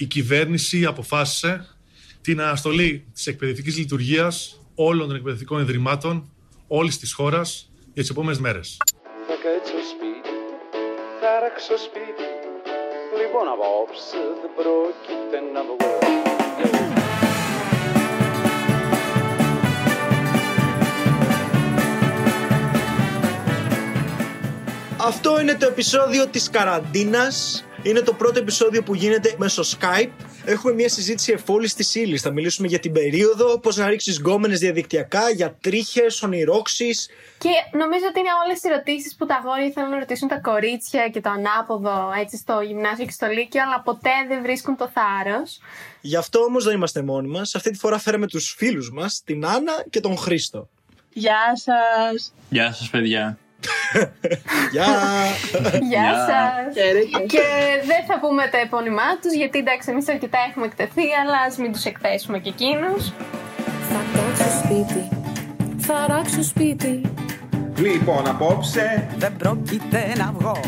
η κυβέρνηση αποφάσισε την αναστολή της εκπαιδευτικής λειτουργίας όλων των εκπαιδευτικών ιδρυμάτων όλης της χώρας για τις επόμενες μέρες. Θα κάτσω σπίτι, θα ράξω σπίτι Λοιπόν απόψε δεν πρόκειται να βγω Αυτό είναι το επεισόδιο της καραντίνας. Είναι το πρώτο επεισόδιο που γίνεται μέσω Skype. Έχουμε μια συζήτηση εφόλης της ύλη. Θα μιλήσουμε για την περίοδο, πώς να ρίξεις γκόμενες διαδικτυακά, για τρίχες, ονειρόξεις. Και νομίζω ότι είναι όλες οι ερωτήσεις που τα αγόρια θέλουν να ρωτήσουν τα κορίτσια και το ανάποδο έτσι στο γυμνάσιο και στο λύκειο, αλλά ποτέ δεν βρίσκουν το θάρρος. Γι' αυτό όμως δεν είμαστε μόνοι μας. Αυτή τη φορά φέραμε τους φίλους μας, την Άννα και τον Χρήστο. Γεια σας. Γεια σας παιδιά. Γεια! Γεια σας. Χαίρετε. Και δεν θα πούμε τα επώνυμά τους, γιατί εντάξει, εμείς αρκετά έχουμε εκτεθεί, αλλά ας μην τους εκθέσουμε και εκείνους. Θα κάτσω σπίτι, θα ράξω σπίτι Λοιπόν, απόψε Δεν πρόκειται να βγω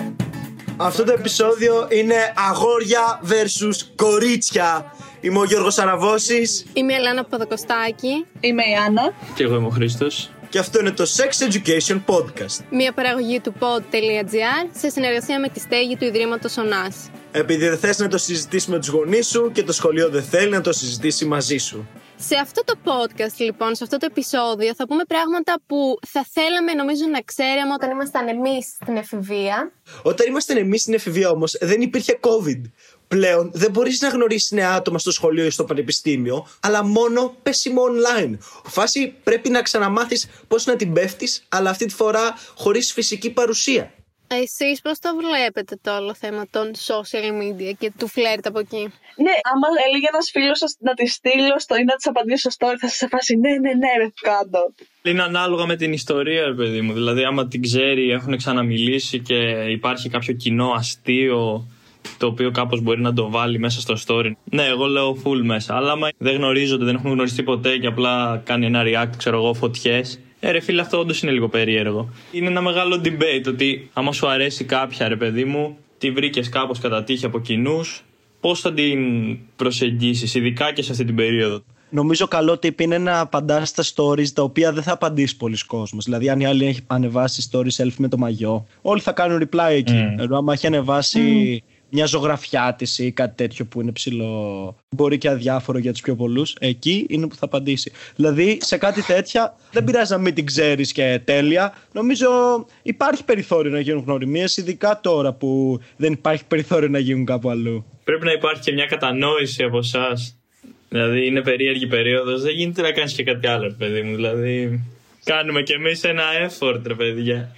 Αυτό το επεισόδιο είναι αγόρια versus κορίτσια. Είμαι ο Γιώργος Αραβώσης Είμαι η Ελένα Παπαδοκοστάκη, Είμαι η Άννα. Και εγώ είμαι ο Χρήστος. Και αυτό είναι το Sex Education Podcast. μια παραγωγή του pod.gr σε συνεργασία με τη στέγη του Ιδρύματος ΟΝΑΣ. Επειδή δεν θες να το συζητήσεις με τους γονείς σου και το σχολείο δεν θέλει να το συζητήσει μαζί σου. Σε αυτό το podcast, λοιπόν, σε αυτό το επεισόδιο, θα πούμε πράγματα που θα θέλαμε νομίζω να ξέραμε όταν ήμασταν εμείς στην εφηβεία. Όταν ήμασταν εμείς στην εφηβεία όμως δεν υπήρχε COVID. Πλέον δεν μπορείς να γνωρίσεις νέα άτομα στο σχολείο ή στο πανεπιστήμιο, αλλά μόνο πέσιμο online. Φάση πρέπει να ξαναμάθεις πώς να την πέφτεις, αλλά αυτή τη φορά χωρίς φυσική παρουσία. Εσείς πώς το βλέπετε το όλο θέμα των social media και του φλερτ από εκεί; Ναι, άμα έλεγε ένας φίλος σας να τη στείλω στο ή να της απαντήσω στο story, θα σας φάσει ναι, ναι, ναι, ρε, κάτω. Είναι ανάλογα με την ιστορία, ρε παιδί μου. Δηλαδή, άμα την ξέρει, έχουν ξαναμιλήσει και υπάρχει κάποιο κοινό αστείο το οποίο κάπως μπορεί να το βάλει μέσα στο story. Ναι, εγώ λέω full μέσα. Αλλά άμα δεν γνωρίζονται, δεν έχουν γνωριστεί ποτέ και απλά κάνει ένα react, ξέρω εγώ, φωτιές. Ε, ρε φίλε, αυτό όντως είναι λίγο περίεργο. Είναι ένα μεγάλο debate ότι άμα σου αρέσει κάποια, ρε παιδί μου, τη βρήκες κάπως κατά τύχη από κοινούς, πώς θα την προσεγγίσεις, ειδικά και σε αυτή την περίοδο. Νομίζω καλό tip είναι να απαντάς στα stories τα οποία δεν θα απαντήσει πολλοί κόσμος. Δηλαδή, αν η άλλη έχει ανεβάσει story selfie με το μαγιό, όλοι θα κάνουν reply εκεί. Mm. Ενώ άμα έχει ανεβάσει μια ζωγραφιά της ή κάτι τέτοιο που είναι ψηλό, μπορεί και αδιάφορο για τους πιο πολλούς, εκεί είναι που θα απαντήσει. Δηλαδή, σε κάτι τέτοια δεν πειράζει να μην την ξέρεις και τέλεια. Νομίζω υπάρχει περιθώριο να γίνουν γνωριμίες, ειδικά τώρα που δεν υπάρχει περιθώριο να γίνουν κάπου αλλού. Πρέπει να υπάρχει και μια κατανόηση από εσάς. Δηλαδή, είναι περίεργη περίοδος. Δεν γίνεται να κάνεις και κάτι άλλο, ρε παιδί μου. Δηλαδή, κάνουμε κι εμείς ένα effort, ρε παιδιά.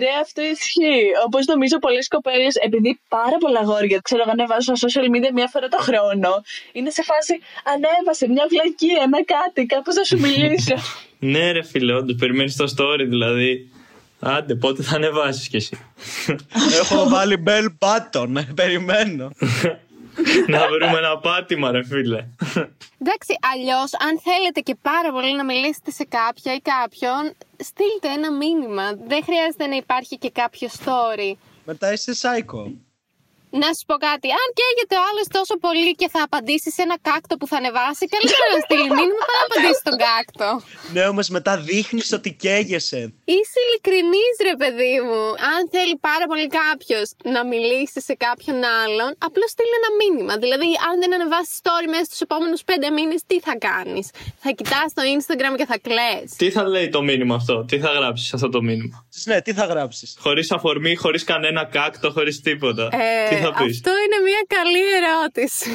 Ρε, αυτό ισχύει. Όπως νομίζω πολλές κοπέλες, επειδή πάρα πολλά αγόρια, ξέρω εγώ, ανεβάζουν στα social media μία φορά το χρόνο, είναι σε φάση ανέβασε μια βλακία, ένα κάτι, κάπως να σου μιλήσω. ναι, ρε φίλε, όντως περιμένεις το story, δηλαδή. Άντε, πότε θα ανεβάσεις κι εσύ. Έχω βάλει bell button, περιμένω. να βρούμε ένα πάτημα, ρε φίλε. Εντάξει, αλλιώς, αν θέλετε και πάρα πολύ να μιλήσετε σε κάποια ή κάποιον, στείλτε ένα μήνυμα. Δεν χρειάζεται να υπάρχει και κάποιο story. Μετά είσαι psycho. Να σου πω κάτι. Αν καίγεται ο άλλος τόσο πολύ και θα απαντήσει σε ένα κάκτο που θα ανεβάσει, καλύτερα να στείλει μήνυμα παρά να απαντήσει στον κάκτο. Ναι, όμως μετά δείχνεις ότι καίγεσαι. Είσαι ειλικρινής, ρε παιδί μου. Αν θέλει πάρα πολύ κάποιος να μιλήσει σε κάποιον άλλον, απλώς στείλει ένα μήνυμα. Δηλαδή, αν δεν ανεβάσεις story μέσα στους επόμενους πέντε μήνες, τι θα κάνεις; Θα κοιτάς το Instagram και θα κλε. Τι θα λέει το μήνυμα αυτό, τι θα γράψεις αυτό το μήνυμα; Ναι, τι θα γράψεις; Χωρίς αφορμή, χωρίς κανένα κάκτο, χωρίς τίποτα. τι θα πεις. Ε, Αυτό είναι μια καλή ερώτηση.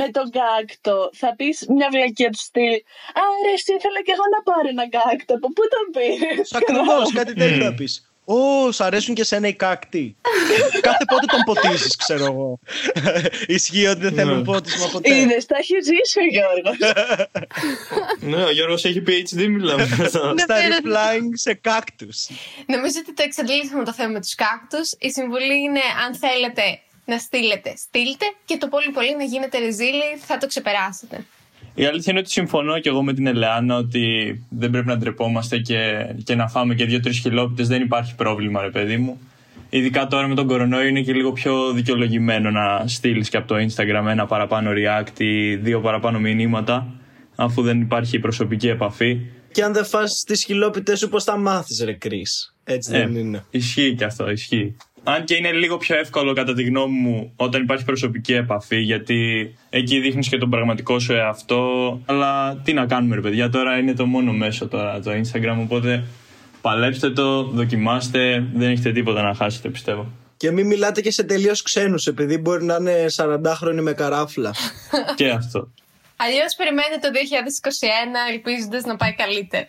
με τον κάκτο θα πεις μια βλακία του στυλ. Α, ρε, εσύ ήθελα και εγώ να πάρω ένα κάκτο. Από πού τον πήρες; Ακριβώς, κάτι τέτοιο θα πεις. Ω, σ' αρέσουν και σένα οι κάκτοι. Κάθε πότε τον ποτίζεις, ξέρω εγώ. Ισχύει ότι δεν θέλουν πότισμα ποτέ. Είδε, τα έχει ζήσει ο Γιώργος. ναι, ο Γιώργος έχει PhD, μιλάμε. Στα replying σε κάκτους. Νομίζω ότι το εξαντλήσαμε το θέμα με τους κάκτους. Η συμβουλή είναι αν θέλετε να στείλετε, στείλτε και το πολύ πολύ να γίνετε ρεζίλοι, θα το ξεπεράσετε. Η αλήθεια είναι ότι συμφωνώ και εγώ με την Ελεάνα ότι δεν πρέπει να ντρεπόμαστε και, και να φάμε και δύο-τρεις χιλόπιτες. Δεν υπάρχει πρόβλημα, ρε παιδί μου. Ειδικά τώρα με τον κορονοϊό είναι και λίγο πιο δικαιολογημένο να στείλεις και από το Instagram ένα παραπάνω react ή δύο παραπάνω μηνύματα, αφού δεν υπάρχει προσωπική επαφή. Και αν δεν φας τις χιλόπιτες σου, πώς θα μάθεις ρε Κρίς; Έτσι δεν Ε, είναι. Ισχύει και αυτό, ισχύει. Αν και είναι λίγο πιο εύκολο κατά τη γνώμη μου όταν υπάρχει προσωπική επαφή, γιατί εκεί δείχνεις και τον πραγματικό σου εαυτό. Αλλά τι να κάνουμε, ρε παιδιά, τώρα είναι το μόνο μέσο τώρα το Instagram. Οπότε παλέψτε το, δοκιμάστε, δεν έχετε τίποτα να χάσετε, πιστεύω. Και μην μιλάτε και σε τελείως ξένους, επειδή μπορεί να είναι 40χρονοι με καράφλα. και αυτό. Αλλιώς περιμένετε το 2021 ελπίζοντας να πάει καλύτερα.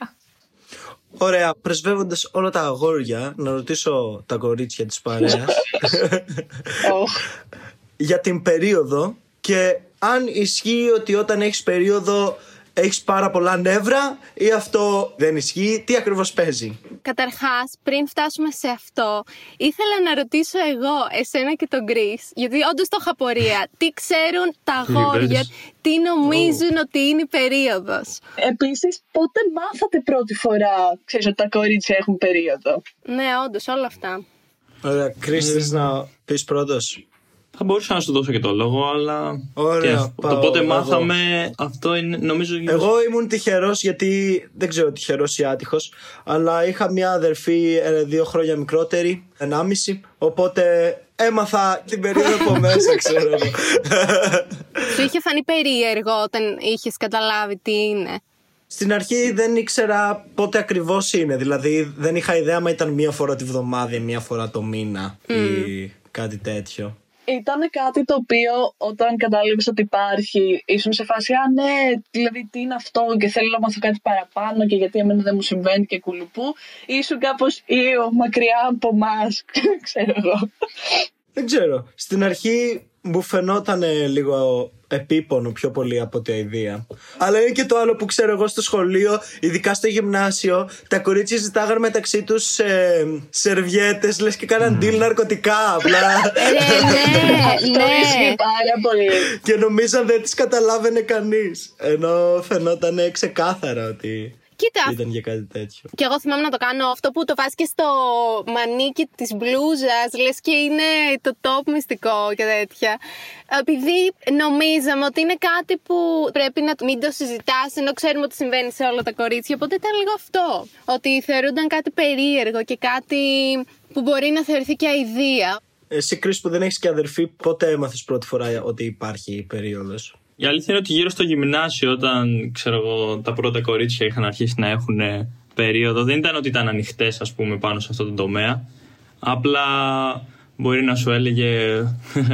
Ωραία, πρεσβεύοντας όλα τα αγόρια, να ρωτήσω τα κορίτσια της παρέας Οχ. για την περίοδο και αν ισχύει ότι όταν έχεις περίοδο έχεις πάρα πολλά νεύρα ή αυτό δεν ισχύει, τι ακριβώς παίζει; Καταρχάς, πριν φτάσουμε σε αυτό, ήθελα να ρωτήσω εγώ, εσένα και τον Γκρι, γιατί όντως το είχα πορεία. Τι ξέρουν τα αγόρια, Λιβέρες. τι νομίζουν ότι είναι η περίοδος. Επίσης, πότε μάθατε πρώτη φορά, ξέρεις, ότι τα κορίτσια έχουν περίοδο; Ναι, όντως, όλα αυτά. Ωραία, Chris, θες να πεις πρώτος. Θα μπορούσα να σου δώσω και το λόγο, αλλά. Ωραία, τι να- πάω το πότε εγώ. μάθαμε, αυτό είναι, νομίζω. Εγώ ήμουν τυχερός γιατί δεν ξέρω τυχερός ή άτυχος αλλά είχα μια αδερφή ε, δύο χρόνια μικρότερη, ενάμιση οπότε έμαθα την περίοδο από μέσα ξέρω εγώ. Σου είχε φανεί περίεργο όταν είχες καταλάβει τι είναι; Στην αρχή δεν ήξερα πότε ακριβώς είναι δηλαδή δεν είχα ιδέα αν ήταν μία φορά τη βδομάδα ή μία φορά το μήνα ή κάτι τέτοιο. Ήταν κάτι το οποίο όταν κατάλαβες ότι υπάρχει, ήσουν σε φάση, α ναι, δηλαδή τι είναι αυτό και θέλω να μάθω κάτι παραπάνω και γιατί εμένα δεν μου συμβαίνει και κουλουπού. Ήσουν κάπως ήω, μακριά από εμάς, ξέρω εγώ. Δεν ξέρω. Στην αρχή μου φαινόταν λίγο επίπονο πιο πολύ από τη αηδία. Αλλά είναι και το άλλο που ξέρω εγώ στο σχολείο, ειδικά στο γυμνάσιο, τα κορίτσια ζητάγαν μεταξύ τους ε, σερβιέτες, λες και κάναν deal ναρκωτικά απλά. Ε, ναι, Αυτό ισχύει ναι. πάρα πολύ. και νομίζαν δεν τις καταλάβαινε κανείς. Ενώ φαινόταν ξεκάθαρα ότι Κοίτα, ήταν για κάτι τέτοιο. Και εγώ θυμάμαι να το κάνω αυτό που το βάζεις και στο μανίκι της μπλούζας, λες και είναι το top μυστικό και τέτοια. Επειδή νομίζαμε ότι είναι κάτι που πρέπει να μην το συζητάς, ενώ ξέρουμε ότι συμβαίνει σε όλα τα κορίτσια. Οπότε ήταν λίγο αυτό. Ότι θεωρούνταν κάτι περίεργο και κάτι που μπορεί να θεωρηθεί και αηδία. Εσύ, Κρις, που δεν έχεις και αδερφή, πότε έμαθες πρώτη φορά ότι υπάρχει περίοδος; Η αλήθεια είναι ότι γύρω στο γυμνάσιο, όταν ξέρω εγώ, τα πρώτα κορίτσια είχαν αρχίσει να έχουν περίοδο, δεν ήταν ότι ήταν ανοιχτές, ας πούμε, πάνω σε αυτό το τομέα. Απλά μπορεί να σου έλεγε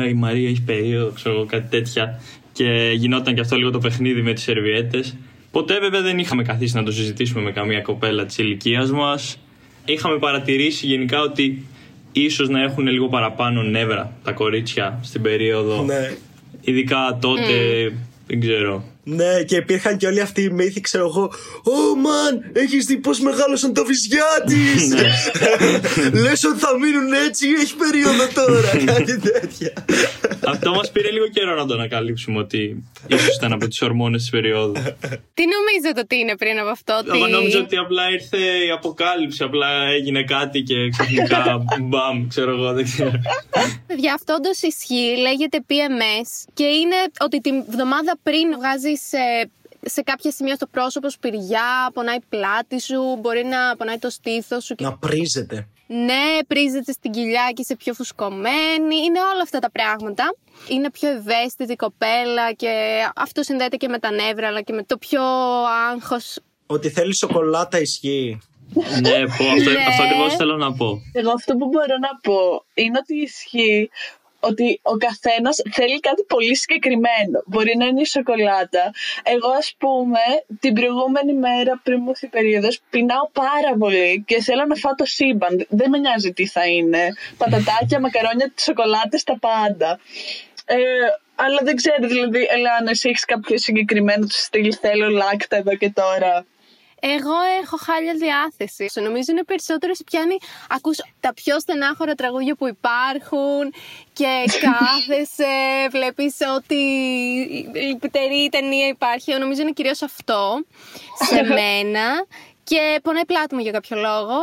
Η Μαρία έχει περίοδο, ξέρω εγώ, κάτι τέτοια. Και γινόταν και αυτό λίγο το παιχνίδι με τις σερβιέτες. Ποτέ βέβαια δεν είχαμε καθίσει να το συζητήσουμε με καμία κοπέλα της ηλικίας μας. Είχαμε παρατηρήσει γενικά ότι ίσως να έχουν λίγο παραπάνω νεύρα τα κορίτσια στην περίοδο. Ναι. Ειδικά τότε, δεν ξέρω. Ναι, και υπήρχαν και όλοι αυτοί οι μύθοι, ξέρω εγώ. Ω, μαν, έχεις δει πώς μεγάλωσαν τα βυζιά της! Λες ότι θα μείνουν έτσι, έχει περίοδο τώρα. Κάτι τέτοια. Αυτό μας πήρε λίγο καιρό να το ανακαλύψουμε ότι ίσως ήταν από τις ορμόνες της περίοδου. Τι νομίζετε ότι είναι πριν από αυτό, ότι... Εγώ νόμιζα ότι απλά ήρθε η αποκάλυψη, απλά έγινε κάτι και ξαφνικά μπαμ, ξέρω εγώ, δεν ξέρω. Παιδιά, αυτό όντως ισχύει. Λέγεται PMS και είναι ότι τη βδομάδα πριν βγάζει σε, σε κάποια σημεία στο πρόσωπο σπηριά, πονάει η πλάτη σου, μπορεί να πονάει το στήθος σου. Και... Να πρίζεται. Ναι, πρίζεται στην κοιλιά και είσαι πιο φουσκωμένη. Είναι όλα αυτά τα πράγματα. Είναι πιο ευαίσθητη η κοπέλα και αυτό συνδέεται και με τα νεύρα αλλά και με το πιο άγχος. Ότι θέλεις σοκολάτα ισχύει. ναι, πω, αυτό, Ναι. αυτό ακριβώς θέλω να πω. Εγώ αυτό που μπορώ να πω είναι ότι ισχύει ότι ο καθένας θέλει κάτι πολύ συγκεκριμένο. Μπορεί να είναι η σοκολάτα. Εγώ, ας πούμε, την προηγούμενη μέρα πριν μου έρθει η περίοδος, πεινάω πάρα πολύ και θέλω να φάω το σύμπαν. Δεν με νοιάζει τι θα είναι. Πατατάκια, μακαρόνια, σοκολάτες, τα πάντα. Ε, αλλά δεν ξέρω, δηλαδή, έλα, αν εσύ έχεις κάποιο συγκεκριμένο του στυλ, θέλω λάκτα εδώ και τώρα. Εγώ έχω χάλια διάθεση. Σε νομίζω είναι περισσότερος σε πιάνει. Ακούς τα πιο στενάχωρα τραγούδια που υπάρχουν και κάθεσαι, βλέπεις ότι λυπητερή ταινία υπάρχει. Εγώ νομίζω είναι κυρίως αυτό σε μένα. Και πονάει η πλάτη μου για κάποιο λόγο.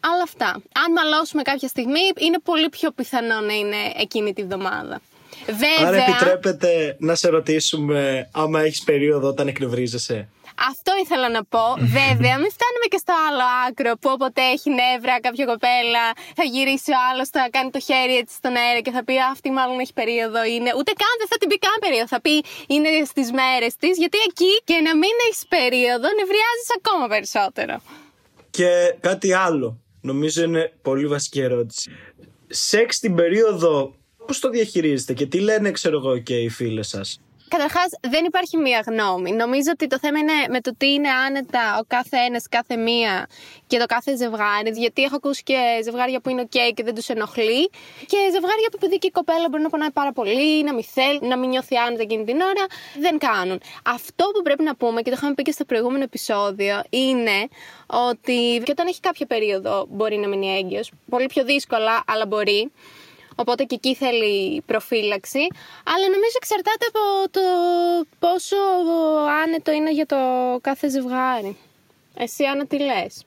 Αλλά αυτά. Αν μαλώσουμε κάποια στιγμή, είναι πολύ πιο πιθανό να είναι εκείνη τη βδομάδα. Βέβαια, Άρα επιτρέπεται να σε ρωτήσουμε άμα έχεις περίοδο όταν εκνευρίζεσαι; Αυτό ήθελα να πω. Βέβαια, μην φτάνουμε και στο άλλο άκρο που όποτε έχει νεύρα κάποια κοπέλα θα γυρίσει ο άλλος, θα κάνει το χέρι έτσι στον αέρα και θα πει «Α, Αυτή μάλλον έχει περίοδο. Είναι. Ούτε καν δεν θα την πει καν περίοδο. Θα πει Είναι στις μέρες της. Γιατί εκεί και να μην έχεις περίοδο, νευριάζεις ακόμα περισσότερο. Και κάτι άλλο, νομίζω είναι πολύ βασική ερώτηση. Σεξ την περίοδο, πώς το διαχειρίζετε και τι λένε ξέρω εγώ και οι φίλες σας; Καταρχάς, δεν υπάρχει μία γνώμη. Νομίζω ότι το θέμα είναι με το τι είναι άνετα ο κάθε ένας, κάθε μία και το κάθε ζευγάρι. Γιατί έχω ακούσει και ζευγάρια που είναι OK και δεν τους ενοχλεί. Και ζευγάρια που επειδή και η κοπέλα μπορεί να πονάει πάρα πολύ, να μην θέλει, να μην νιώθει άνετα εκείνη την ώρα, δεν κάνουν. Αυτό που πρέπει να πούμε και το είχαμε πει και στο προηγούμενο επεισόδιο είναι ότι και όταν έχει κάποια περίοδο μπορεί να μείνει έγκυος. Πολύ πιο δύσκολα, αλλά μπορεί. Οπότε και εκεί θέλει προφύλαξη. Αλλά νομίζω εξαρτάται από το πόσο άνετο είναι για το κάθε ζευγάρι. Εσύ, Άννα, τι λες;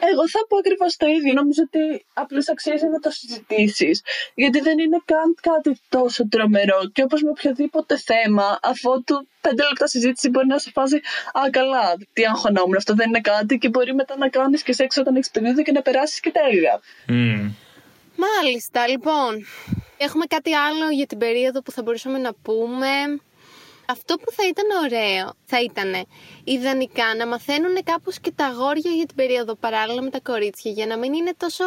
Εγώ θα πω ακριβώς το ίδιο. Νομίζω ότι απλώς αξίζει να το συζητήσεις. Γιατί δεν είναι καν κάτι τόσο τρομερό. Και όπως με οποιοδήποτε θέμα, αφού του πέντε λεπτά συζήτηση μπορεί να σε φάσει Α, καλά, τι αγχωνόμουν. Αυτό δεν είναι κάτι. Και μπορεί μετά να κάνεις και σεξ όταν έχεις περίοδο και να περάσεις και τέλεια. Μμμ. Μάλιστα, λοιπόν. Έχουμε κάτι άλλο για την περίοδο που θα μπορούσαμε να πούμε. Αυτό που θα ήταν ωραίο θα ήταν ιδανικά να μαθαίνουν κάπως και τα αγόρια για την περίοδο παράλληλα με τα κορίτσια για να μην είναι τόσο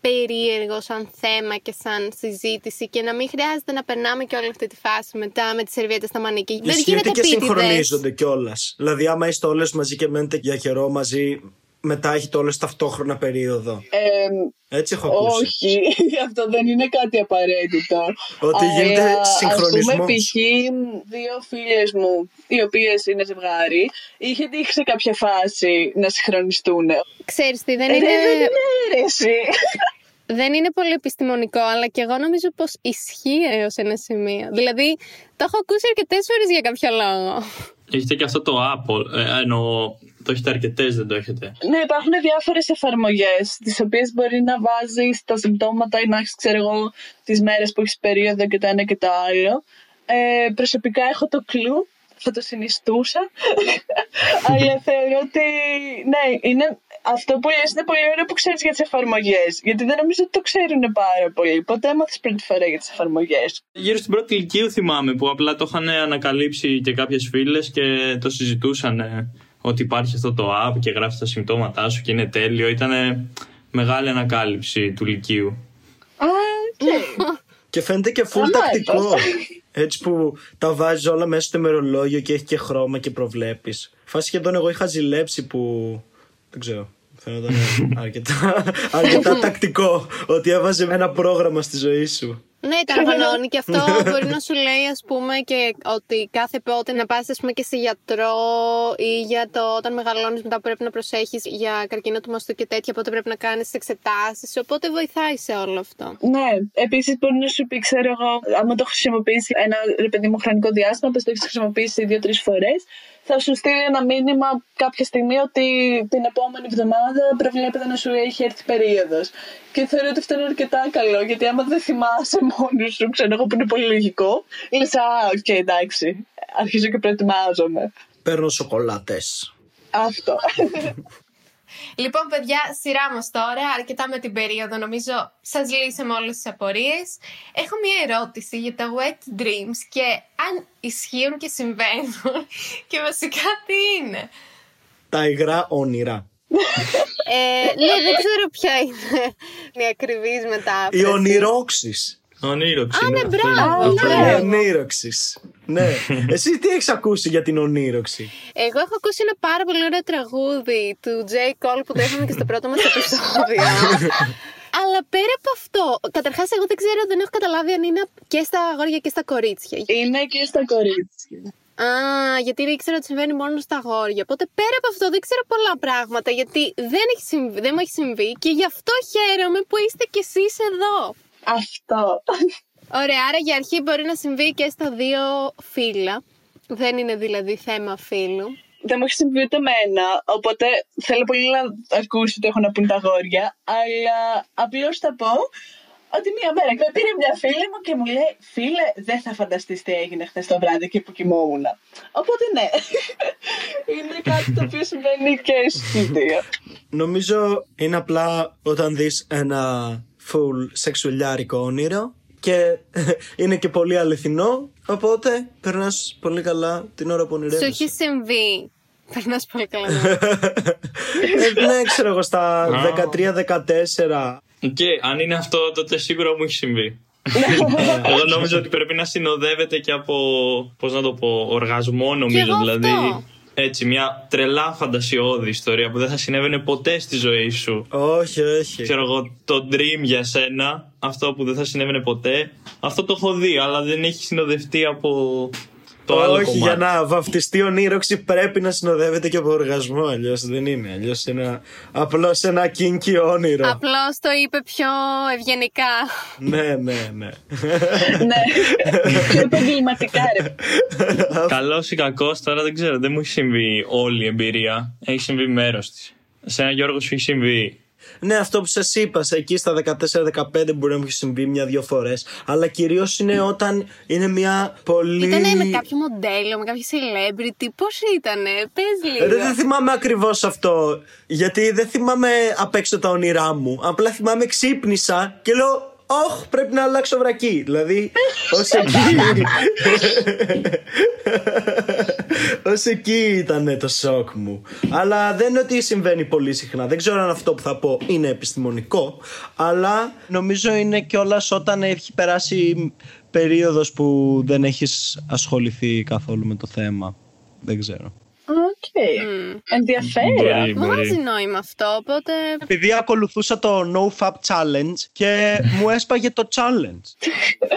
περίεργος σαν θέμα και σαν συζήτηση και να μην χρειάζεται να περνάμε και όλη αυτή τη φάση μετά με τις σερβιέτες στα μανίκια. Δεν Ισχύει γίνεται ότι και επίτηδες. συγχρονίζονται κιόλας. Δηλαδή, άμα είστε όλες μαζί και μένετε για καιρό μαζί, μετά έχετε όλες ταυτόχρονα περίοδο. Ε, Έτσι έχω ακούσει. όχι, αυτό δεν είναι κάτι απαραίτητο. Ότι γίνεται Αλλά, συγχρονισμός. Ας πούμε, π.χ. δύο φίλες μου, οι οποίες είναι ζευγάρι, είχε τύχει σε κάποια φάση να συγχρονιστούν. Ξέρεις τι, δεν Ε, είναι... δεν είναι αίρεση. Δεν είναι πολύ επιστημονικό, αλλά και εγώ νομίζω πως ισχύει έως ένα σημείο. Δηλαδή, το έχω ακούσει αρκετές φορές για κάποιο λόγο. Έχετε και αυτό το Apple. Ε, εννοώ, το έχετε αρκετές, δεν το έχετε; Ναι, υπάρχουν διάφορες εφαρμογές τις οποίες μπορεί να βάζεις τα συμπτώματα ή να έχεις, ξέρω εγώ, τις μέρες που έχεις περίοδο και το ένα και το άλλο. Ε, προσωπικά έχω το κλου, θα το συνιστούσα. Αλλά θεωρώ ότι, ναι, είναι, αυτό που λες είναι πολύ ωραίο που ξέρεις για τις εφαρμογές. Γιατί δεν νομίζω ότι το ξέρουν πάρα πολύ. Ποτέ έμαθες πρώτη φορά για τις εφαρμογές. Γύρω στην πρώτη λυκείου θυμάμαι που απλά το είχαν ανακαλύψει και κάποιες φίλες και το συζητούσαν ε, ότι υπάρχει αυτό το app και γράφεις τα συμπτώματά σου και είναι τέλειο. Ήταν μεγάλη ανακάλυψη του λυκείου. Α, οκ. Και φαίνεται και full Καλά τακτικό. είπα. Έτσι που τα βάζεις όλα μέσα στο ημερολόγιο και έχει και χρώμα και προβλέπεις. Φάση σχεδόν εγώ είχα ζηλέψει που. Δεν ξέρω. Φαίνονταν αρκετά, αρκετά τακτικό ότι έβαζε ένα πρόγραμμα στη ζωή σου. Ναι, τα οργανώνει και αυτό μπορεί να σου λέει, ας πούμε, και ότι κάθε πότε να πας, ας πούμε, και σε γιατρό ή για το όταν μεγαλώνεις μετά που πρέπει να προσέχεις για καρκίνο του μαστού και τέτοια, πότε πρέπει να κάνεις εξετάσεις. Οπότε βοηθάει σε όλο αυτό. Ναι, επίσης μπορεί να σου πει, ξέρω εγώ, άμα το χρησιμοποιήσει ένα ρε παιδί μου χρονικό διάστημα, πες το έχεις χρησιμοποιήσει δύο-τρει φορές, θα σου στείλει ένα μήνυμα κάποια στιγμή ότι την επόμενη εβδομάδα προβλέπεται να σου έχει έρθει περίοδος. Και θεωρώ ότι αυτό είναι αρκετά καλό, γιατί άμα δεν θυμάσαι μόνο σου, ξέρω εγώ που είναι πολύ λογικό, λες, Α, οκ, εντάξει, αρχίζω και προετοιμάζομαι. Παίρνω σοκολάτες. Αυτό. Λοιπόν, παιδιά, σειρά μας τώρα, αρκετά με την περίοδο. Νομίζω σας λύσαμε όλες τις απορίες. Έχω μία ερώτηση για τα wet dreams και αν ισχύουν και συμβαίνουν. Και βασικά τι είναι; Τα υγρά όνειρα. Ε, ναι, δεν ξέρω ποια είναι η ακριβής μετάφραση. Οι ονειρόξεις. Ονείροξης. Α, ναι, αυτός μπράβο, είναι. Αυτό μπράβο. είναι. Οι ονείροξης. ναι. Εσύ τι έχεις ακούσει για την ονείροξη; Εγώ έχω ακούσει ένα πάρα πολύ ωραίο τραγούδι του J. Cole που το είχαμε και στο πρώτο μας επεισόδιο. Αλλά πέρα από αυτό, καταρχάς, εγώ δεν ξέρω, δεν έχω καταλάβει αν είναι και στα αγόρια και στα κορίτσια. είναι και στα κορίτσια. Α, γιατί ήξερα ότι συμβαίνει μόνο στα αγόρια. Οπότε πέρα από αυτό δεν ξέρω πολλά πράγματα γιατί δεν, έχει συμβεί, δεν μου έχει συμβεί και γι' αυτό χαίρομαι που είστε κι εσείς εδώ. Αυτό. Ωραία, άρα για αρχή μπορεί να συμβεί και στα δύο φύλλα. Δεν είναι δηλαδή θέμα φίλου. δεν μου έχει συμβεί ούτε εμένα. Οπότε θέλω πολύ να ακούσω τι έχουν να πούν τα αγόρια. Αλλά απλώς θα πω ότι μία μέρα με πήρε μια φίλη μου και μου λέει: Φίλε, δεν θα φανταστείς τι έγινε χθες το βράδυ και που κοιμόμουν. Οπότε ναι. είναι κάτι το οποίο συμβαίνει και στη δύο. Νομίζω είναι απλά όταν δεις ένα full σεξουαλιάρικο όνειρο και είναι και πολύ αληθινό οπότε περνάς πολύ καλά την ώρα που Σου ονειρεύεσαι. έχει συμβεί. Περνάς πολύ καλά. Ε, ναι, ξέρω εγώ στα 13-14 Και αν είναι αυτό, τότε σίγουρα μου έχει συμβεί. Εγώ νόμιζα ότι πρέπει να συνοδεύεται και από, πώς να το πω, οργασμό νομίζω. εγώ δηλαδή, αυτό. Έτσι, μια τρελά φαντασιώδη ιστορία που δεν θα συνέβαινε ποτέ στη ζωή σου. Όχι, όχι. Ξέρω εγώ, το dream για σένα, αυτό που δεν θα συνέβαινε ποτέ, αυτό το έχω δει, αλλά δεν έχει συνοδευτεί από το άλλο Όχι, κομμάτι. για να βαφτιστεί ονείροξη πρέπει να συνοδεύεται και από οργασμό. Αλλιώς δεν είναι. Αλλιώς είναι απλώς ένα κίνκι όνειρο. Απλώς το είπε πιο ευγενικά. ναι, ναι, ναι. ναι. Πιο επαγγελματικά, ρε. Καλός ή κακός, τώρα δεν ξέρω, δεν μου έχει συμβεί όλη η εμπειρία. Έχει συμβεί μέρος της. Σε ένα Γιώργος σου έχει συμβεί. Ναι, αυτό που σας είπα, σε εκεί στα 14-15 μπορεί να μου έχει συμβεί μια-δυο φορές. Αλλά κυρίως είναι όταν είναι μια πολύ. Ήτανε με κάποιο μοντέλο, με κάποιο celebrity. Πώς ήτανε, πες Ε, λίγο. Δεν θυμάμαι ακριβώς αυτό. Γιατί δεν θυμάμαι απ' έξω τα όνειρά μου. Απλά θυμάμαι ξύπνησα και λέω. Όχι, πρέπει να αλλάξω βρακί. Δηλαδή, ως εκεί. ως εκεί ήταν το σοκ μου. Αλλά δεν είναι ότι συμβαίνει πολύ συχνά. Δεν ξέρω αν αυτό που θα πω είναι επιστημονικό. Αλλά νομίζω είναι κιόλας όταν έχει περάσει περίοδος που δεν έχεις ασχοληθεί καθόλου με το θέμα. Δεν ξέρω. Οκ. Ενδιαφέρον. Μπορεί, Μου βγάζει μπορεί. νόημα αυτό, οπότε. Επειδή ακολουθούσα το NoFap Challenge και μου έσπαγε το challenge.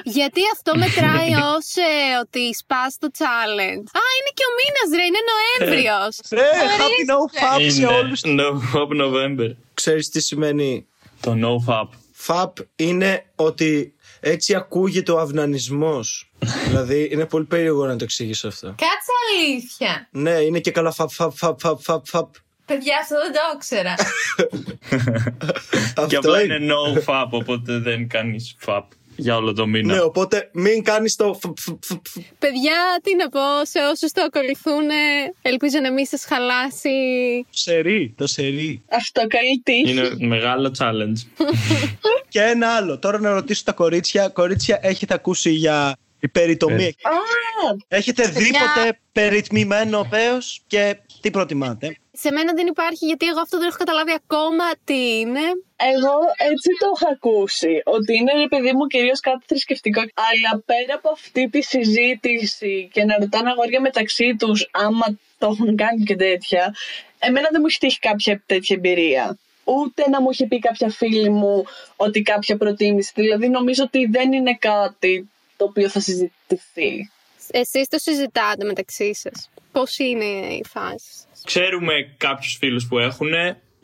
Γιατί αυτό μετράει ως ότι σπάς το challenge. Α, είναι και ο μήνας, ρε, είναι Νοέμβριος. Ε, happy NoFap σε Είναι όλους. NoFap November. Ξέρεις τι σημαίνει Το No Fap. FAP είναι ότι έτσι ακούγεται ο αυνανισμός. δηλαδή είναι πολύ περίεργο να το εξηγήσω αυτό. Κάτσε αλήθεια. Ναι, είναι και καλά FAP, FAP, FAP, FAP, FAP, FAP. Παιδιά, αυτό δεν το ήξερα. Και Αυτό απλά είναι. είναι No Fap, οπότε δεν κάνεις Fap για όλο το μήνα. Ναι, οπότε μην κάνεις το φ, φ, φ, φ. Παιδιά, τι να πω, σε όσους το ακολουθούν, ελπίζω να μην σας χαλάσει. σερί, το σερί. Αυτό καλή τύχη. Είναι μεγάλο challenge. Και ένα άλλο, τώρα να ρωτήσω τα κορίτσια. Κορίτσια, έχετε ακούσει για υπερητομή. Α, Έχετε δει ποτέ περιτμημένο πέος και τι προτιμάτε; Σε μένα δεν υπάρχει, γιατί εγώ αυτό δεν έχω καταλάβει ακόμα τι είναι. εγώ έτσι το έχω ακούσει. Ότι είναι ρε παιδί μου κυρίως κάτι θρησκευτικό. Αλλά πέρα από αυτή τη συζήτηση και να ρωτάνε αγόρια μεταξύ τους άμα το έχουν κάνει και τέτοια, εμένα δεν μου έχει τύχει κάποια τέτοια εμπειρία. Ούτε να μου έχει πει κάποια φίλη μου ότι κάποια προτίμηση. Δηλαδή νομίζω ότι δεν είναι κάτι το οποίο θα συζητηθεί. Εσείς το συζητάτε μεταξύ σας. Πώς είναι η φάση σας; Ξέρουμε κάποιους φίλους που έχουν.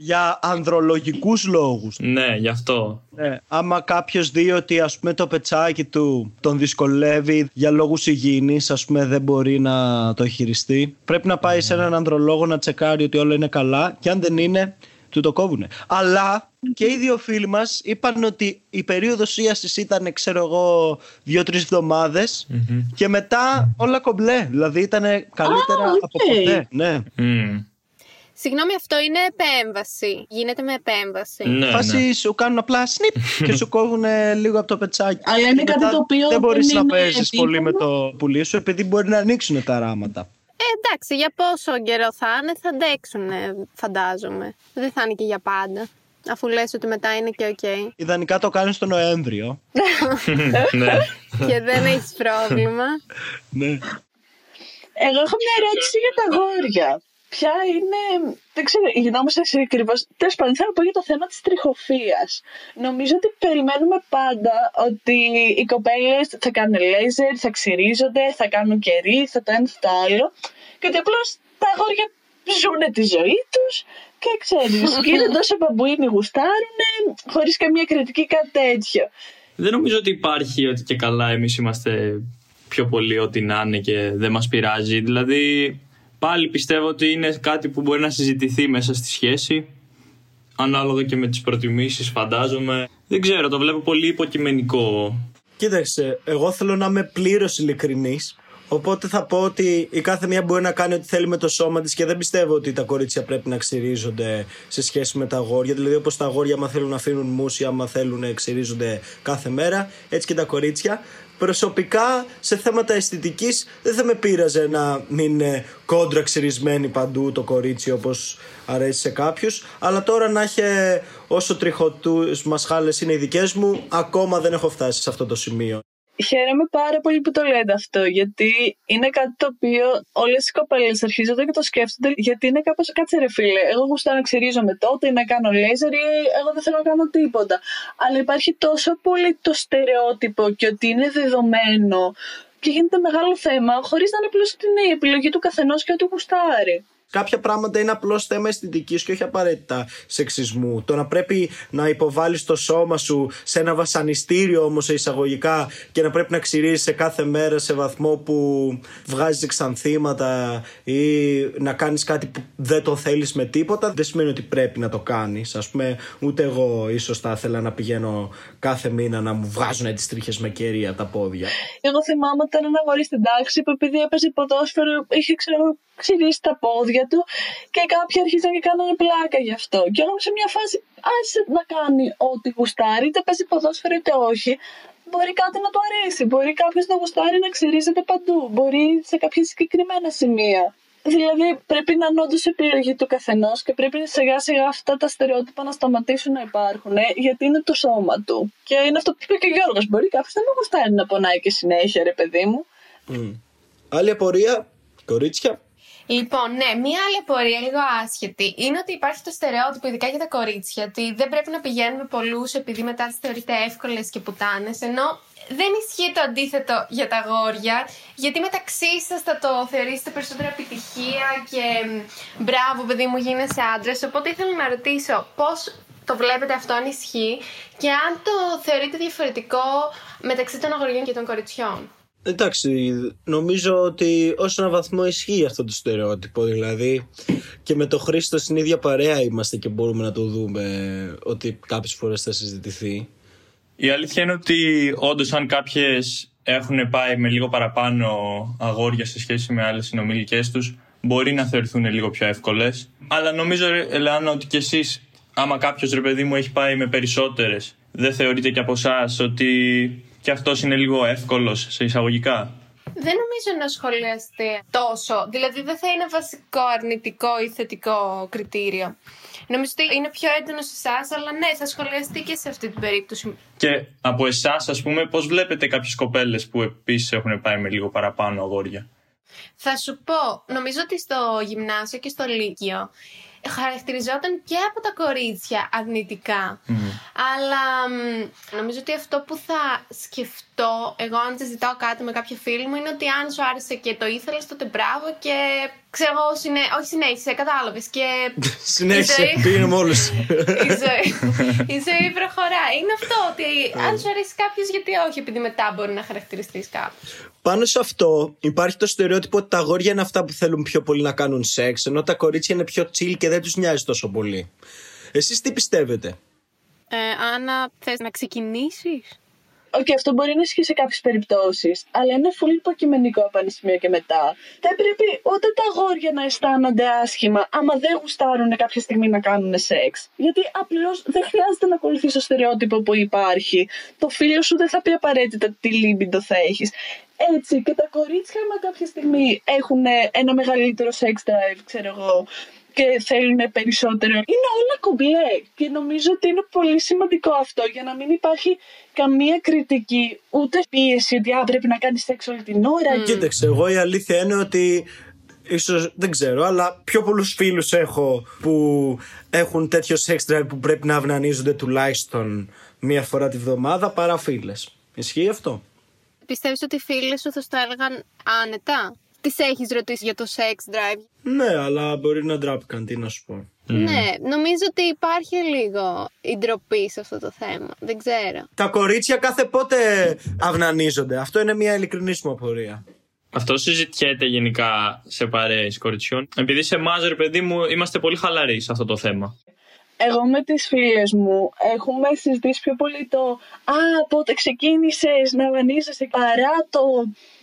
Για ανδρολογικούς λόγους. Ναι, γι' αυτό. Ναι, άμα κάποιος δει ότι ας πούμε το πετσάκι του τον δυσκολεύει για λόγους υγιεινής ας πούμε δεν μπορεί να το χειριστεί πρέπει να πάει σε έναν ανδρολόγο να τσεκάρει ότι όλα είναι καλά και αν δεν είναι του το κόβουνε. Αλλά και οι δύο φίλοι μας είπαν ότι η περίοδος ίασης ήταν ξέρω εγώ δύο-τρεις εβδομάδες και μετά όλα κομπλέ. Δηλαδή ήταν καλύτερα Α, οκ. από ποτέ. Ναι. Μμμ. Συγγνώμη, αυτό είναι επέμβαση. Γίνεται με επέμβαση. Ναι, ναι. Φάση σου κάνουν απλά snip και σου κόβουν λίγο από το πετσάκι. Αλλά είναι Και κάτι μετά το οποίο Δεν μπορείς δεν να είναι παίζεις πολύ με επίπονο. το πουλί σου επειδή μπορεί να ανοίξουν τα ράματα. Ε, εντάξει, για πόσο καιρό θα είναι, θα αντέξουν, φαντάζομαι. Δεν θα είναι και για πάντα. Αφού λες ότι μετά είναι και οκ. Ιδανικά το κάνεις το Νοέμβριο. ναι. και δεν έχεις πρόβλημα. ναι. Εγώ έχω μια ερώτηση για τα αγόρια. Ποια είναι. Δεν ξέρω, η γνώμη σας ακριβώς. Τέλος πάντων, θέλω να πω για το θέμα της τριχοφυΐας. Νομίζω ότι περιμένουμε πάντα ότι οι κοπέλες θα κάνουν λέιζερ, θα ξυρίζονται, θα κάνουν κερί, θα το ένα θα το άλλο. Και ότι απλώς τα αγόρια ζουν τη ζωή τους και ξέρεις, και είναι τόσο μπαμπουίνοι, γουστάρουν, χωρίς καμία κριτική, κάτι τέτοιο. Δεν νομίζω ότι υπάρχει ότι και καλά εμείς είμαστε πιο πολύ ό,τι να είναι και δεν μας πειράζει. Δηλαδή Πάλι πιστεύω ότι είναι κάτι που μπορεί να συζητηθεί μέσα στη σχέση. Ανάλογα και με τις προτιμήσεις φαντάζομαι. Δεν ξέρω, το βλέπω πολύ υποκειμενικό. Κοίταξε, εγώ θέλω να είμαι πλήρως ειλικρινής. Οπότε θα πω ότι η κάθε μία μπορεί να κάνει ό,τι θέλει με το σώμα της και δεν πιστεύω ότι τα κορίτσια πρέπει να ξυρίζονται σε σχέση με τα αγόρια. Δηλαδή, όπως τα αγόρια, άμα θέλουν να αφήνουν μουσι, άμα θέλουν, ξυρίζονται κάθε μέρα, έτσι και τα κορίτσια. Προσωπικά, σε θέματα αισθητικής, δεν θα με πείραζε να μην είναι κόντρα ξυρισμένη παντού το κορίτσι όπως αρέσει σε κάποιους. Αλλά τώρα να έχει όσο τριχωτούς μασχάλες είναι οι δικές μου, ακόμα δεν έχω φτάσει σε αυτό το σημείο. Χαίρομαι πάρα πολύ που το λέτε αυτό, γιατί είναι κάτι το οποίο όλες οι κοπέλες αρχίζονται και το σκέφτονται, γιατί είναι κάπως κάτσε ρε φίλε. Εγώ γουστάω να ξυρίζομαι τότε ή να κάνω λέιζερ ή εγώ δεν θέλω να κάνω τίποτα. Αλλά υπάρχει τόσο πολύ το στερεότυπο και ότι είναι δεδομένο και γίνεται μεγάλο θέμα, χωρίς να είναι απλώς ότι είναι η επιλογή του καθενός και ότι γουστάρει. Κάποια πράγματα είναι απλώς θέμα αισθητικής και όχι απαραίτητα σεξισμού. Το να πρέπει να υποβάλεις το σώμα σου σε ένα βασανιστήριο όμως εισαγωγικά και να πρέπει να ξυρίζει σε κάθε μέρα σε βαθμό που βγάζεις εξανθήματα ή να κάνεις κάτι που δεν το θέλεις με τίποτα, δεν σημαίνει ότι πρέπει να το κάνεις. Α πούμε, ούτε εγώ ίσως θα ήθελα να πηγαίνω κάθε μήνα να μου βγάζουν τις τρίχες με κερία τα πόδια. Εγώ θυμάμαι όταν ένα αγόρι στην τάξη που επειδή έπαιζε ποδόσφαιρο είχε ξέρω, ξυρίσει τα πόδια του και κάποιοι αρχίσαν και κάνανε πλάκα γι' αυτό. Και εγώ σε μια φάση άσε να κάνει ό,τι γουστάρει, είτε παίζει ποδόσφαιρο είτε όχι. Μπορεί κάτι να του αρέσει. Μπορεί κάποιος να γουστάρει να ξυρίζεται παντού. Μπορεί σε κάποια συγκεκριμένα σημεία. Δηλαδή πρέπει να είναι όντως επιλογή του καθενός και πρέπει σιγά σιγά αυτά τα στερεότυπα να σταματήσουν να υπάρχουν ε, γιατί είναι το σώμα του. Και είναι αυτό που είπε και ο Γιώργος. Μπορεί κάποιος να μην γουστάρει να πονάει και συνέχεια, ρε παιδί μου. Mm. Άλλη απορία, κορίτσια. Λοιπόν, ναι, μία άλλη απορία λίγο άσχετη είναι ότι υπάρχει το στερεότυπο, ειδικά για τα κορίτσια, ότι δεν πρέπει να πηγαίνουμε πολλούς επειδή μετά τις θεωρείται εύκολες και πουτάνες. Ενώ δεν ισχύει το αντίθετο για τα αγόρια, γιατί μεταξύ σας θα το θεωρήσετε περισσότερο επιτυχία και μπράβο, παιδί μου, γίνεσαι άντρας. Οπότε ήθελα να ρωτήσω πώς το βλέπετε αυτό αν ισχύει και αν το θεωρείτε διαφορετικό μεταξύ των αγοριών και των κοριτσιών. Εντάξει, νομίζω ότι ως ένα βαθμό ισχύει αυτό το στερεότυπο. Δηλαδή, και με το Χρήστο στην ίδια παρέα είμαστε και μπορούμε να το δούμε ότι κάποιες φορές θα συζητηθεί. Η αλήθεια είναι ότι όντως, αν κάποιες έχουν πάει με λίγο παραπάνω αγόρια σε σχέση με άλλες συνομιλικές τους, μπορεί να θεωρηθούν λίγο πιο εύκολες. Αλλά νομίζω, Ελεάνα, ότι κι εσείς, άμα κάποιος ρε παιδί μου έχει πάει με περισσότερες, δεν θεωρείτε και από εσάς ότι και αυτός είναι λίγο εύκολος σε εισαγωγικά. Δεν νομίζω να σχολιαστεί τόσο. Δηλαδή δεν θα είναι βασικό αρνητικό ή θετικό κριτήριο. Νομίζω ότι είναι πιο έντονο σε εσάς, αλλά ναι, θα σχολιαστεί και σε αυτή την περίπτωση. Και από εσάς, ας πούμε, πώς βλέπετε κάποιες κοπέλες που επίσης έχουν πάει με λίγο παραπάνω αγόρια; Θα σου πω, νομίζω ότι στο γυμνάσιο και στο λύκειο χαρακτηριζόταν και από τα κορίτσια αρνητικά. Αλλά νομίζω ότι αυτό που θα σκεφτώ εγώ αν ζητάω κάτι με κάποια φίλη μου είναι ότι αν σου άρεσε και το ήθελες τότε μπράβο και ξέρω εγώ, συνέ... όχι συνέχισε, κατάλαβες και... συνέχισε, πήγαινε με όλους. η, ζωή... η ζωή προχωράει. Είναι αυτό ότι αν σου αρέσει κάποιος γιατί όχι, επειδή μετά μπορεί να χαρακτηριστείς κάποιος. Πάνω σε αυτό υπάρχει το στερεότυπο ότι τα αγόρια είναι αυτά που θέλουν πιο πολύ να κάνουν σεξ, ενώ τα κορίτσια είναι πιο chill και δεν τους νοιάζει τόσο πολύ. Εσείς τι πιστεύετε; Ε, Άννα, θες να ξεκινήσεις; Οκ, okay, αυτό μπορεί να ισχύει σε κάποιες περιπτώσεις, αλλά είναι πολύ υποκειμενικό από ένα σημείο και μετά. Δεν πρέπει ούτε τα αγόρια να αισθάνονται άσχημα άμα δεν γουστάρουν κάποια στιγμή να κάνουν σεξ. Γιατί απλώς δεν χρειάζεται να ακολουθείς το στερεότυπο που υπάρχει. Το φίλο σου δεν θα πει απαραίτητα τι λίμπιντο θα έχεις. Έτσι και τα κορίτσια, άμα κάποια στιγμή έχουν ένα μεγαλύτερο sex drive, ξέρω εγώ, και θέλουν περισσότερο. Είναι όλα κομπλέ και νομίζω ότι είναι πολύ σημαντικό αυτό για να μην υπάρχει καμία κριτική ούτε πίεση ότι α, πρέπει να κάνεις σεξ όλη την ώρα. Mm. Κοίταξε, εγώ η αλήθεια είναι ότι ίσως δεν ξέρω, αλλά πιο πολλούς φίλους έχω που έχουν τέτοιο sex drive που πρέπει να αυνανίζονται τουλάχιστον μία φορά τη βδομάδα παρά φίλες. Ισχύει αυτό; Πιστεύεις ότι οι φίλες σου θα στο έλεγαν άνετα; Τις έχεις ρωτήσει για το sex drive; Ναι, αλλά μπορεί να ντράπηκαν, τι να σου πω. Ναι, νομίζω ότι υπάρχει λίγο η ντροπή σε αυτό το θέμα. Δεν ξέρω. Τα κορίτσια κάθε πότε αυνανίζονται. Αυτό είναι μια ειλικρινή μου απορία. Αυτό συζητιέται γενικά σε παρέες κοριτσιών. Επειδή σε εμάς, ρε παιδί μου, είμαστε πολύ χαλαροί σε αυτό το θέμα. Εγώ με τις φίλες μου έχουμε συζητήσει πιο πολύ το «Α, πότε ξεκίνησες να αγωνίζεσαι» παρά το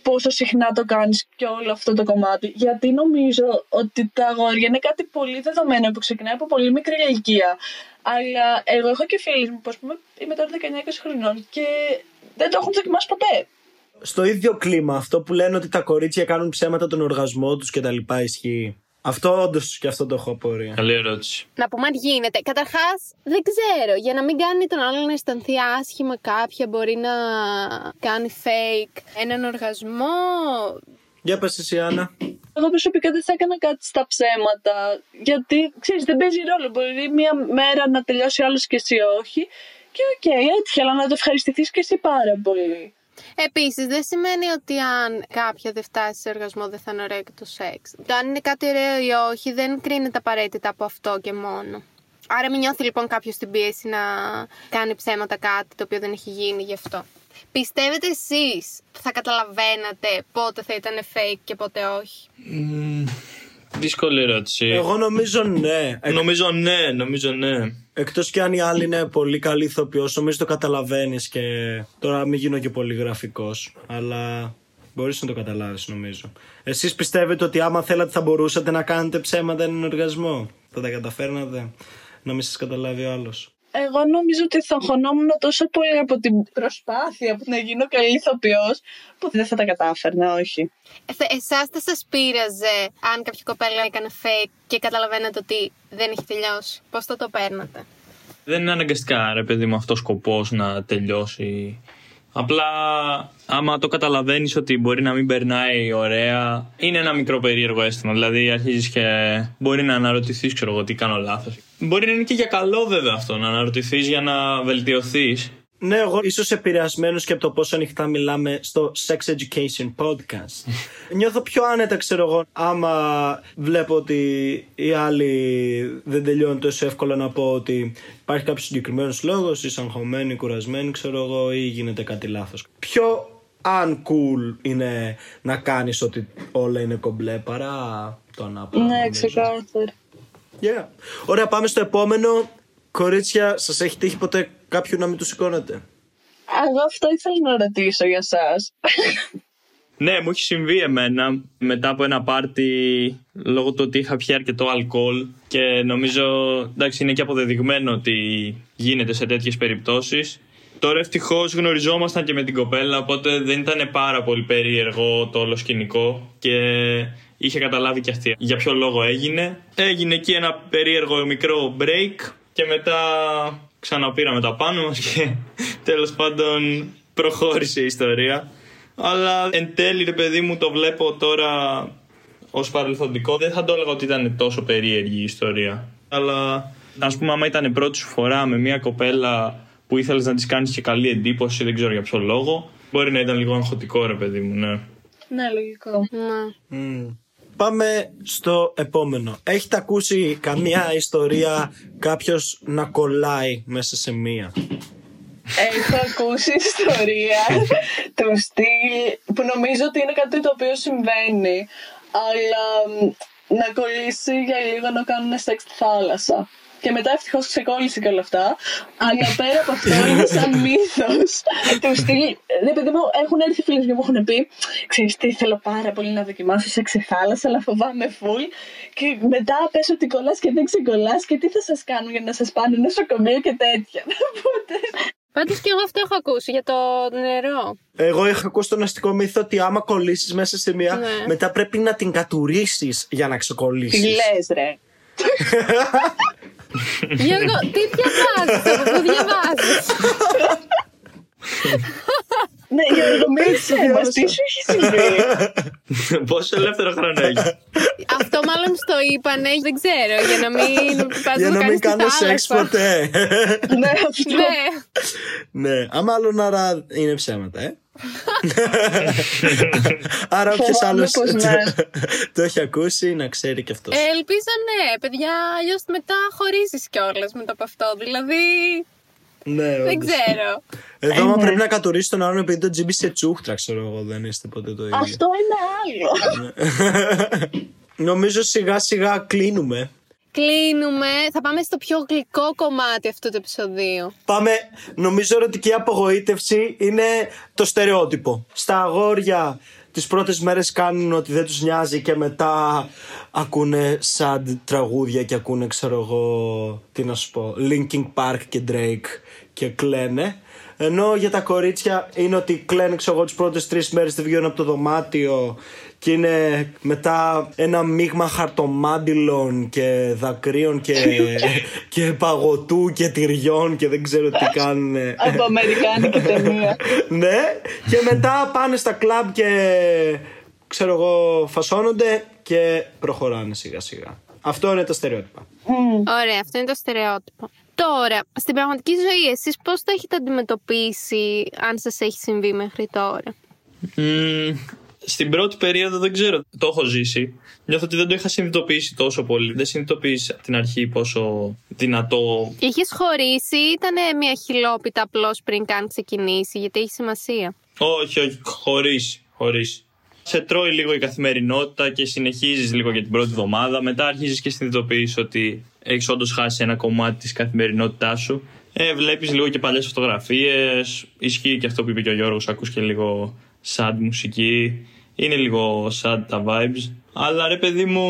πόσο συχνά το κάνεις και όλο αυτό το κομμάτι. Γιατί νομίζω ότι τα αγόρια είναι κάτι πολύ δεδομένο που ξεκινάει από πολύ μικρή ηλικία. Αλλά εγώ έχω και φίλες μου που ας πούμε είμαι τώρα 19-20 χρονών και δεν το έχουν δοκιμάσει ποτέ. Στο ίδιο κλίμα, αυτό που λένε ότι τα κορίτσια κάνουν ψέματα τον οργασμό τους και τα λοιπά ισχύει; Αυτό όντως και αυτό το έχω απορία. Καλή ερώτηση. Να πούμε αν γίνεται. Καταρχάς, δεν ξέρω. Για να μην κάνει τον άλλον να αισθανθεί άσχημα, κάποια μπορεί να κάνει fake έναν οργασμό. Για πες εσύ, Άννα. Εγώ προσωπικά δεν θα έκανα κάτι στα ψέματα. Γιατί ξέρεις, δεν παίζει ρόλο. Μπορεί μία μέρα να τελειώσει άλλος και εσύ όχι. Και οκ, έτυχε, αλλά να το ευχαριστηθείς και εσύ πάρα πολύ. Επίσης, δεν σημαίνει ότι αν κάποια δεν φτάσει σε οργασμό δεν θα είναι ωραίο και το σεξ. Το αν είναι κάτι ωραίο ή όχι δεν κρίνεται απαραίτητα από αυτό και μόνο. Άρα μην νιώθει λοιπόν κάποιος την πίεση να κάνει ψέματα κάτι το οποίο δεν έχει γίνει γι' αυτό. Πιστεύετε εσείς θα καταλαβαίνατε πότε θα ήταν fake και πότε όχι; Δύσκολη ερώτηση. Εγώ νομίζω ναι. Εκ- Νομίζω ναι, νομίζω ναι. Εκτός και αν η άλλη είναι πολύ καλή ηθοποιός, νομίζω το καταλαβαίνεις και. Τώρα μην γίνω και πολύ γραφικός, αλλά μπορείς να το καταλάβεις νομίζω. Εσείς πιστεύετε ότι άμα θέλατε θα μπορούσατε να κάνετε ψέματα έναν οργασμό; Θα τα καταφέρνατε; Να μην σας καταλάβει ο άλλος. Εγώ νομίζω ότι θα χωνόμουν τόσο πολύ από την προσπάθεια που να γίνω καλή ηθοποιός που δεν θα τα κατάφερνα, όχι. Εσάς δεν σας πείραζε αν κάποια κοπέλα έκανε fake και καταλαβαίνετε ότι δεν έχει τελειώσει; Πώς θα το παίρνατε; Δεν είναι αναγκαστικά, ρε παιδί μου, αυτός σκοπός να τελειώσει. Απλά, άμα το καταλαβαίνεις ότι μπορεί να μην περνάει ωραία, είναι ένα μικρό περίεργο αίσθημα. Δηλαδή, αρχίζεις και μπορεί να αναρωτηθείς, ξέρω εγώ, τι κάνω λάθος. Μπορεί να είναι και για καλό, βέβαια, αυτό, να αναρωτηθείς για να βελτιωθείς. Ναι, εγώ ίσως επηρεασμένος και από το πόσο ανοιχτά μιλάμε στο Sex Education Podcast. Νιώθω πιο άνετα, ξέρω εγώ, άμα βλέπω ότι οι άλλοι δεν τελειώνουν τόσο εύκολα να πω ότι υπάρχει κάποιος συγκεκριμένος λόγος, ή αγχωμένοι, κουρασμένοι, ξέρω εγώ, ή γίνεται κάτι λάθος. Πιο uncool είναι να κάνεις ότι όλα είναι κομπλέ παρά το ανάποδο. Ναι, νομίζω. ξεκάθαρα. Yeah. Ωραία, πάμε στο επόμενο. Κορίτσια, σας έχει τύχει ποτέ κάποιου να μην τους σηκώνετε. Εγώ αυτό ήθελα να ρωτήσω για σας. Ναι, μου έχει συμβεί εμένα μετά από ένα πάρτι λόγω του ότι είχα πιει αρκετό αλκοόλ και νομίζω εντάξει είναι και αποδεδειγμένο ότι γίνεται σε τέτοιες περιπτώσεις. Τώρα ευτυχώς γνωριζόμασταν και με την κοπέλα οπότε δεν ήταν πάρα πολύ περίεργο το όλο σκηνικό και είχε καταλάβει και αυτή για ποιο λόγο έγινε. Έγινε εκεί ένα περίεργο μικρό break και μετά ξαναπήραμε τα πάνω μας και τέλος πάντων προχώρησε η ιστορία. Αλλά εν τέλει, ρε παιδί μου, το βλέπω τώρα ως παρελθοντικό. Δεν θα το έλεγα ότι ήταν τόσο περίεργη η ιστορία. Αλλά ας πούμε, άμα ήταν πρώτη σου φορά με μια κοπέλα που ήθελες να της κάνεις και καλή εντύπωση, δεν ξέρω για ποιο λόγο, μπορεί να ήταν λίγο αγχωτικό, ρε παιδί μου, ναι. ναι, λογικό. Ναι. Μμ. Πάμε στο επόμενο. Έχετε ακούσει καμία ιστορία κάποιος να κολλάει μέσα σε μία; Έχω ακούσει ιστορία του στυλ που νομίζω ότι είναι κάτι το οποίο συμβαίνει. Αλλά μ, να κολλήσει για λίγο να κάνουν σεξ στη θάλασσα. Και μετά ευτυχώς ξεκόλλησε και όλα αυτά. Αλλά πέρα από αυτό είναι σαν μύθος. του στυλ. Ναι, παιδί μου, έχουν έρθει φίλοι μου και μου έχουν πει: Ξέρεις τι, θέλω πάρα πολύ να δοκιμάσω σεξ στη θάλασσα, αλλά φοβάμαι φουλ. Και μετά πες ότι κολλάς και δεν ξεκολλάς και τι θα σας κάνουν για να σας πάνε νοσοκομείο και τέτοια. Οπότε. Πάντως και εγώ αυτό έχω ακούσει για το νερό. Εγώ είχα ακούσει τον αστικό μύθο ότι άμα κολλήσεις μέσα σε μία, Ναι. μετά πρέπει να την κατουρίσεις για να Τι ξεκολλήσεις. λες, ρε. Γιώργο, τι διαβάζει, από πού διαβάζει. Ναι, Γιώργο, μίλησε μας, τι σου έχεις συμβεί. Πόσο ελεύθερο χρόνο έχεις. Αυτό μάλλον στο είπανε, δεν ξέρω, για να μην πας Για το να κάνεις μην στη κάνω σεξ θάλασσα. ποτέ. Ναι, αυτό. Ναι. ναι, α, μάλλον άρα είναι ψέματα, ε. άρα όποιος Φοβάμαι άλλος πως ναι. το έχει ακούσει να ξέρει και αυτός. Ε, Ελπίζω ναι, παιδιά, αλλιώς μετά χωρίζεις κιόλας μετά από αυτό. Δηλαδή, Ναι, Δεν όντως. ξέρω. Εδώ, Ε, άμα ναι. πρέπει να κατουρίσει τον άλλον επειδή το τζίμπι σε τσούχτρα, ξέρω εγώ, δεν είστε ποτέ το ίδιο. Αυτό είναι άλλο. Νομίζω σιγά σιγά κλείνουμε. Κλείνουμε. Θα πάμε στο πιο γλυκό κομμάτι αυτού του επεισοδίου. Πάμε, νομίζω ερωτική απογοήτευση είναι το στερεότυπο. Στα αγόρια τις πρώτες μέρες κάνουν ότι δεν τους νοιάζει και μετά ακούνε sad τραγούδια και ακούνε ξέρω εγώ τι να σου πω Linkin Park και Drake και κλαίνε. Ενώ για τα κορίτσια είναι ότι κλαίνε ξέρω εγώ τις πρώτες τρεις μέρες δεν βγαίνουν από το δωμάτιο και είναι μετά ένα μείγμα χαρτομάντιλων και δακρύων και, και παγωτού και τυριών και δεν ξέρω τι κάνουν. Από αμερικάνικη ταινία. ναι, και μετά πάνε στα κλαμπ και ξέρω εγώ φασώνονται και προχωράνε σιγά σιγά. Αυτό είναι τα στερεότυπα. Ωραία, αυτό είναι το στερεότυπο. Τώρα, στην πραγματική ζωή, εσείς πώς το έχετε αντιμετωπίσει, αν σας έχει συμβεί μέχρι τώρα; Μμμ, στην πρώτη περίοδο δεν ξέρω. Το έχω ζήσει. Νιώθω ότι δεν το είχα συνειδητοποιήσει τόσο πολύ. Δεν συνειδητοποίησα από την αρχή πόσο δυνατό. Είχες χωρίσει ή ήταν μια χιλόπιτα απλώς πριν καν ξεκινήσει, γιατί έχει σημασία; Όχι, όχι, χωρίς. Χωρίς. Σε τρώει λίγο η καθημερινότητα και συνεχίζεις λίγο για την πρώτη εβδομάδα. Μετά αρχίζεις και συνειδητοποιείς ότι έχεις όντως χάσει ένα κομμάτι της καθημερινότητάς σου. Ε, Βλέπεις λίγο και παλιές φωτογραφίες. Ισχύει και αυτό που είπε και ο Γιώργος. Ακούς και λίγο sad μουσική. Είναι λίγο sad τα vibes. Αλλά ρε παιδί μου,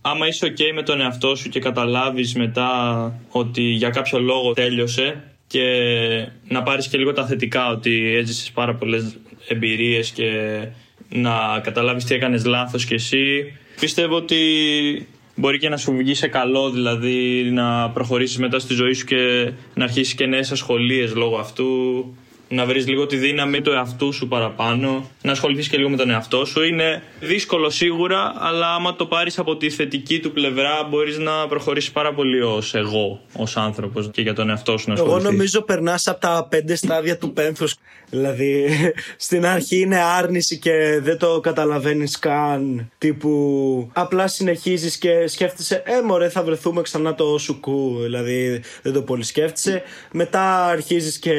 άμα είσαι ok με τον εαυτό σου και καταλάβεις μετά ότι για κάποιο λόγο τέλειωσε και να πάρεις και λίγο τα θετικά ότι έζησες πάρα πολλές εμπειρίες και να καταλάβεις τι έκανες λάθος κι εσύ πιστεύω ότι μπορεί και να σου βγει σε καλό δηλαδή να προχωρήσεις μετά στη ζωή σου και να αρχίσεις και νέες ασχολίες λόγω αυτού να βρεις λίγο τη δύναμη του εαυτού σου παραπάνω, να ασχοληθείς και λίγο με τον εαυτό σου. Είναι δύσκολο σίγουρα, αλλά άμα το πάρεις από τη θετική του πλευρά, μπορείς να προχωρήσεις πάρα πολύ ως εγώ, ως άνθρωπος και για τον εαυτό σου να Εγώ ασχοληθείς. νομίζω περνάς από τα πέντε στάδια του πένθους. Δηλαδή, στην αρχή είναι άρνηση και δεν το καταλαβαίνεις καν. Τύπου, απλά συνεχίζεις και σκέφτεσαι, Ε, μωρέ, θα βρεθούμε ξανά το σουκού. Δηλαδή, δεν το πολύ σκέφτεσαι. Μετά αρχίζεις και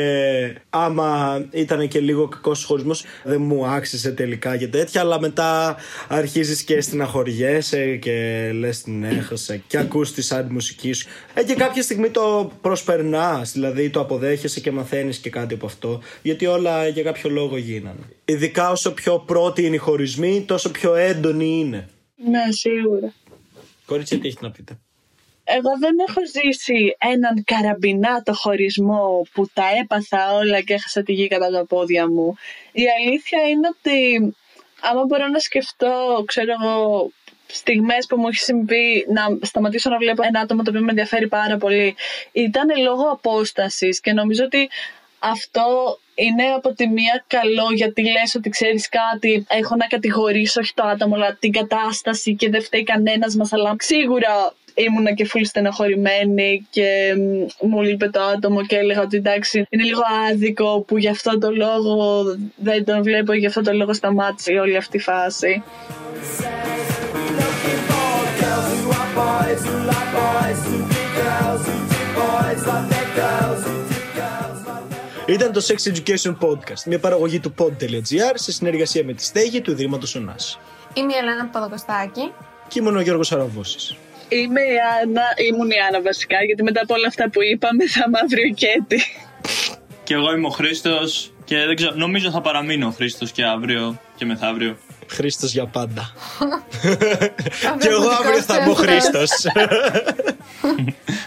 άμα ήταν και λίγο κακός χωρισμός, δεν μου άξιζε τελικά και τέτοια. Αλλά μετά αρχίζεις και στεναχωριέσαι και λες την έχασα και ακούς τη σαν μουσικής σου. Ε, και κάποια στιγμή το προσπερνάς, δηλαδή το αποδέχεσαι και μαθαίνεις και κάτι από αυτό. Γιατί όλα για κάποιο λόγο γίνανε. Ειδικά όσο πιο πρώτοι είναι οι χωρισμοί, τόσο πιο έντονοι είναι. Ναι, σίγουρα. Κορίτσια, τι έχεις να πείτε; Εγώ δεν έχω ζήσει έναν καραμπινάτο χωρισμό που τα έπαθα όλα και έχασα τη γη κατά τα πόδια μου. Η αλήθεια είναι ότι άμα μπορώ να σκεφτώ, ξέρω εγώ, στιγμές που μου έχει συμβεί να σταματήσω να βλέπω ένα άτομο το οποίο με ενδιαφέρει πάρα πολύ ήταν λόγω απόστασης και νομίζω ότι αυτό είναι από τη μία καλό γιατί λες ότι ξέρεις κάτι έχω να κατηγορήσω όχι το άτομο αλλά την κατάσταση και δεν φταίει κανένας μας αλλά σίγουρα ήμουνα και φουλ στεναχωρημένη και μ, μου λείπε το άτομο και έλεγα ότι εντάξει είναι λίγο άδικο που γι' αυτό το λόγο δεν τον βλέπω γι' αυτό το λόγο σταμάτησε η όλη αυτή η φάση. Ήταν το Sex Education Podcast, μια παραγωγή του pod.gr σε συνεργασία με τη στέγη του Ιδρύματος Ωνάς. Είμαι η Ελένα Παπαδοκοστάκη. Και ήμουν ο Γιώργος Αραβώσης. Είμαι η Άννα, ήμουν η Άννα βασικά γιατί μετά από όλα αυτά που είπαμε θα είμαι αύριο και Και εγώ είμαι ο Χρήστος και δεν ξέρω, νομίζω θα παραμείνω ο Χρήστος και αύριο και μεθαύριο. Χρήστος για πάντα. και εγώ αύριο θα είμαι ο Χρήστος.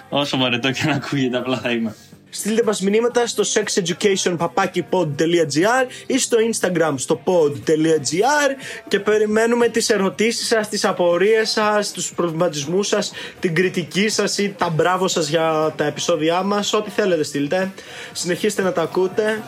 Όσο βαρετό και να ακούγεται, απλά θα είμαι. Στείλτε μας μηνύματα στο sexeducationpapakipod.gr ή στο instagram στο pod.gr και περιμένουμε τις ερωτήσεις σας, τις απορίες σας, τους προβληματισμούς σας, την κριτική σας ή τα μπράβο σας για τα επεισόδια μας, ό,τι θέλετε στείλτε. Συνεχίστε να τα ακούτε.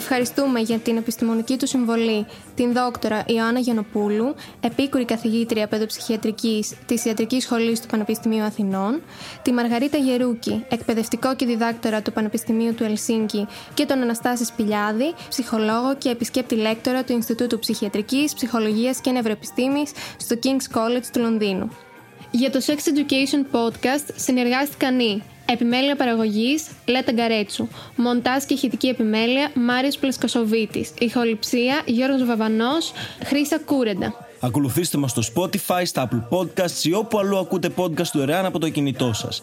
Ευχαριστούμε για την επιστημονική του συμβολή την δόκτωρα Ιωάννα Γιανοπούλου, επίκουρη καθηγήτρια παιδοψυχιατρικής της Ιατρικής Σχολής του Πανεπιστημίου Αθηνών, τη Μαργαρίτα Γερούκη, εκπαιδευτικό και διδάκτορα του Πανεπιστημίου του Ελσίνκη και τον Αναστάση Σπηλιάδη, ψυχολόγο και επισκέπτη λέκτορα του Ινστιτούτου Ψυχιατρικής, Ψυχολογίας και Νευροεπιστήμης στο King's College του Λονδίνου. Για το Sex Education Podcast συνεργάστηκαν οι Επιμέλεια παραγωγής Λέτα Γκαρέτσου. Μοντάζ και ηχητική επιμέλεια Μάριος Πλεσκοσοβίτης. Ηχοληψία Γιώργος Βαβανός Χρήσα Κούρεντα. Ακολουθήστε μας στο Spotify, στα Apple Podcasts ή όπου αλλού ακούτε podcast του δωρεάν από το κινητό σας.